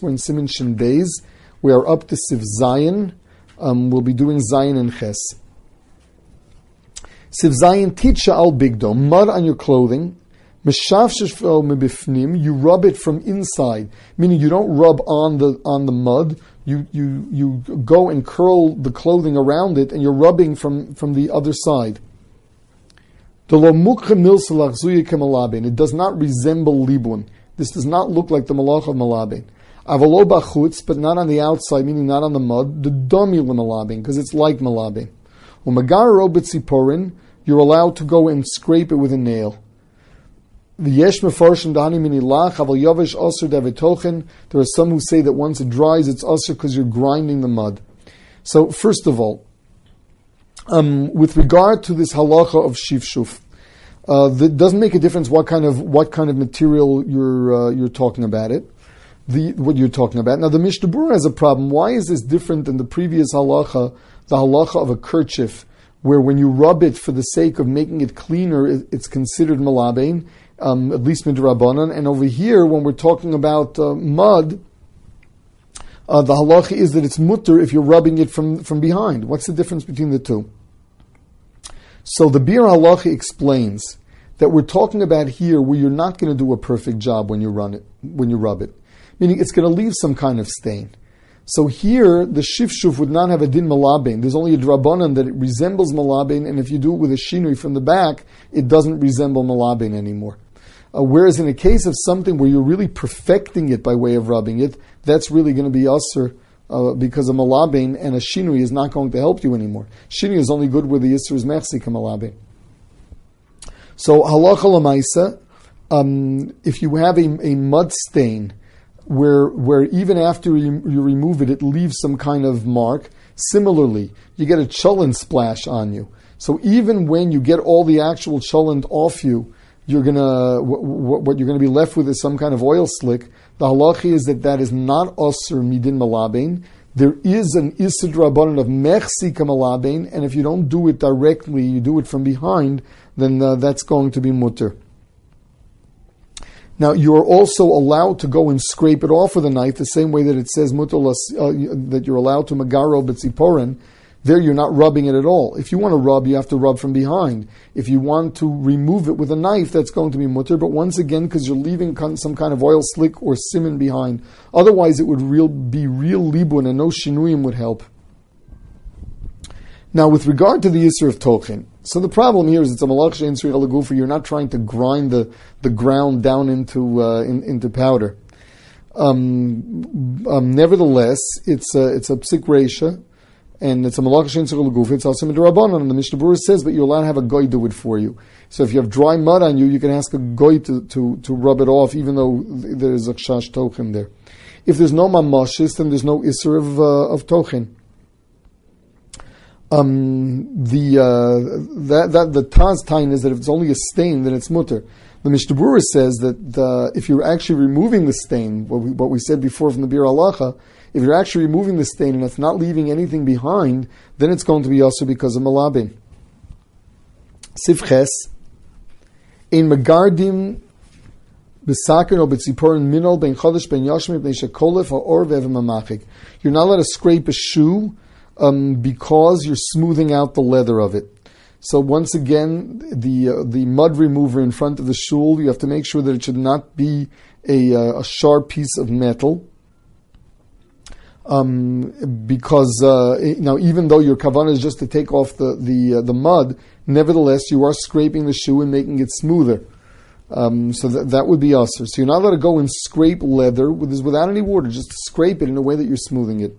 We're in Siman Shin Beis. We are up to Siv Zion. Um, we'll be doing Zion and Ches. Siv Zion teacher al bigdo, mud on your clothing. you rub it from inside, meaning you don't rub on the on the mud. You you you go and curl the clothing around it, and you're rubbing from from the other side. It does not resemble libun. This does not look like the malach of malabin. Avalo bachutz, but not on the outside, meaning not on the mud. The domi malabin, because it's like malabin. Umagar robitziporin, you're allowed to go and scrape it with a nail. The yesh dani. There are some who say that once it dries, it's aser because you're grinding the mud. So first of all, um, with regard to this halacha of shifshuf, uh, that doesn't make a difference what kind of what kind of material you're uh, you're talking about it the, what you're talking about. Now, the Mishnah Berurah has a problem. Why is this different than the previous halacha, the halacha of a kerchief, where when you rub it for the sake of making it cleaner, it's considered malabain, um, at least midrabanan. And over here, when we're talking about uh, mud, uh, the halacha is that it's mutter if you're rubbing it from, from behind. What's the difference between the two? So the Biur halacha explains that we're talking about here where you're not going to do a perfect job when you run it, when you rub it meaning it's going to leave some kind of stain. So here, the shifshuf would not have a din malabin. There's only a drabanan that it resembles malabin, and if you do it with a shinui from the back, it doesn't resemble malabin anymore. Uh, whereas in a case of something where you're really perfecting it by way of rubbing it, that's really going to be usr uh, because a malabin and a shinui is not going to help you anymore. Shinui is only good where the yisr is mechsik malabin. So halacha um, if you have a, a mud stain where where even after you, you, remove it, it leaves some kind of mark. Similarly, you get a cholent splash on you. So even when you get all the actual cholent off you, you're gonna what, what, you're gonna be left with is some kind of oil slick. The halachi is that that is not osir midin malabein. There is an isid rabbanon of mechsi kamalabein, and if you don't do it directly, you do it from behind, then uh, that's going to be mutter. Now, you are also allowed to go and scrape it off with a knife, the same way that it says mutalas, uh, that you're allowed to magaro betziporin. There, you're not rubbing it at all. If you want to rub, you have to rub from behind. If you want to remove it with a knife, that's going to be mutter. But once again, because you're leaving some kind of oil slick or simon behind, otherwise it would real, be real libun and no shinuyim would help. Now, with regard to the Yisr of Tochin, so the problem here is it's a malach shein tzrich You're not trying to grind the, the ground down into uh, in, into powder. Um, um, nevertheless, it's a, it's a psik resha, and it's a malach shein tzrich It's also midrabanan, and the Mishnah Berurah says, but you're allowed to have a goy do it for you. So if you have dry mud on you, you can ask a goy to, to, to rub it off, even though there is a kshash tochin there. If there's no mamashis, then there's no isser of, uh, of tochin um, the uh, that that the Taz tain is that if it's only a stain, then it's mutter. The Mishnah Berurah says that the, if you're actually removing the stain, what we, what we said before from the Biur Halacha, if you're actually removing the stain and it's not leaving anything behind, then it's going to be also because of malabim. Sifches in Megardim b'sakin or b'tziporin minol ben chodesh ben yashmi ben shekolef or vev mamachik. You're not allowed to scrape a shoe um, because you're smoothing out the leather of it. So once again, the uh, the mud remover in front of the shul, you have to make sure that it should not be a, uh, a sharp piece of metal. Um, because uh, now, even though your kavanah is just to take off the the, uh, the mud, nevertheless you are scraping the shoe and making it smoother. Um, so that, that would be usher. So you're not allowed to go and scrape leather with, without any water. Just scrape it in a way that you're smoothing it.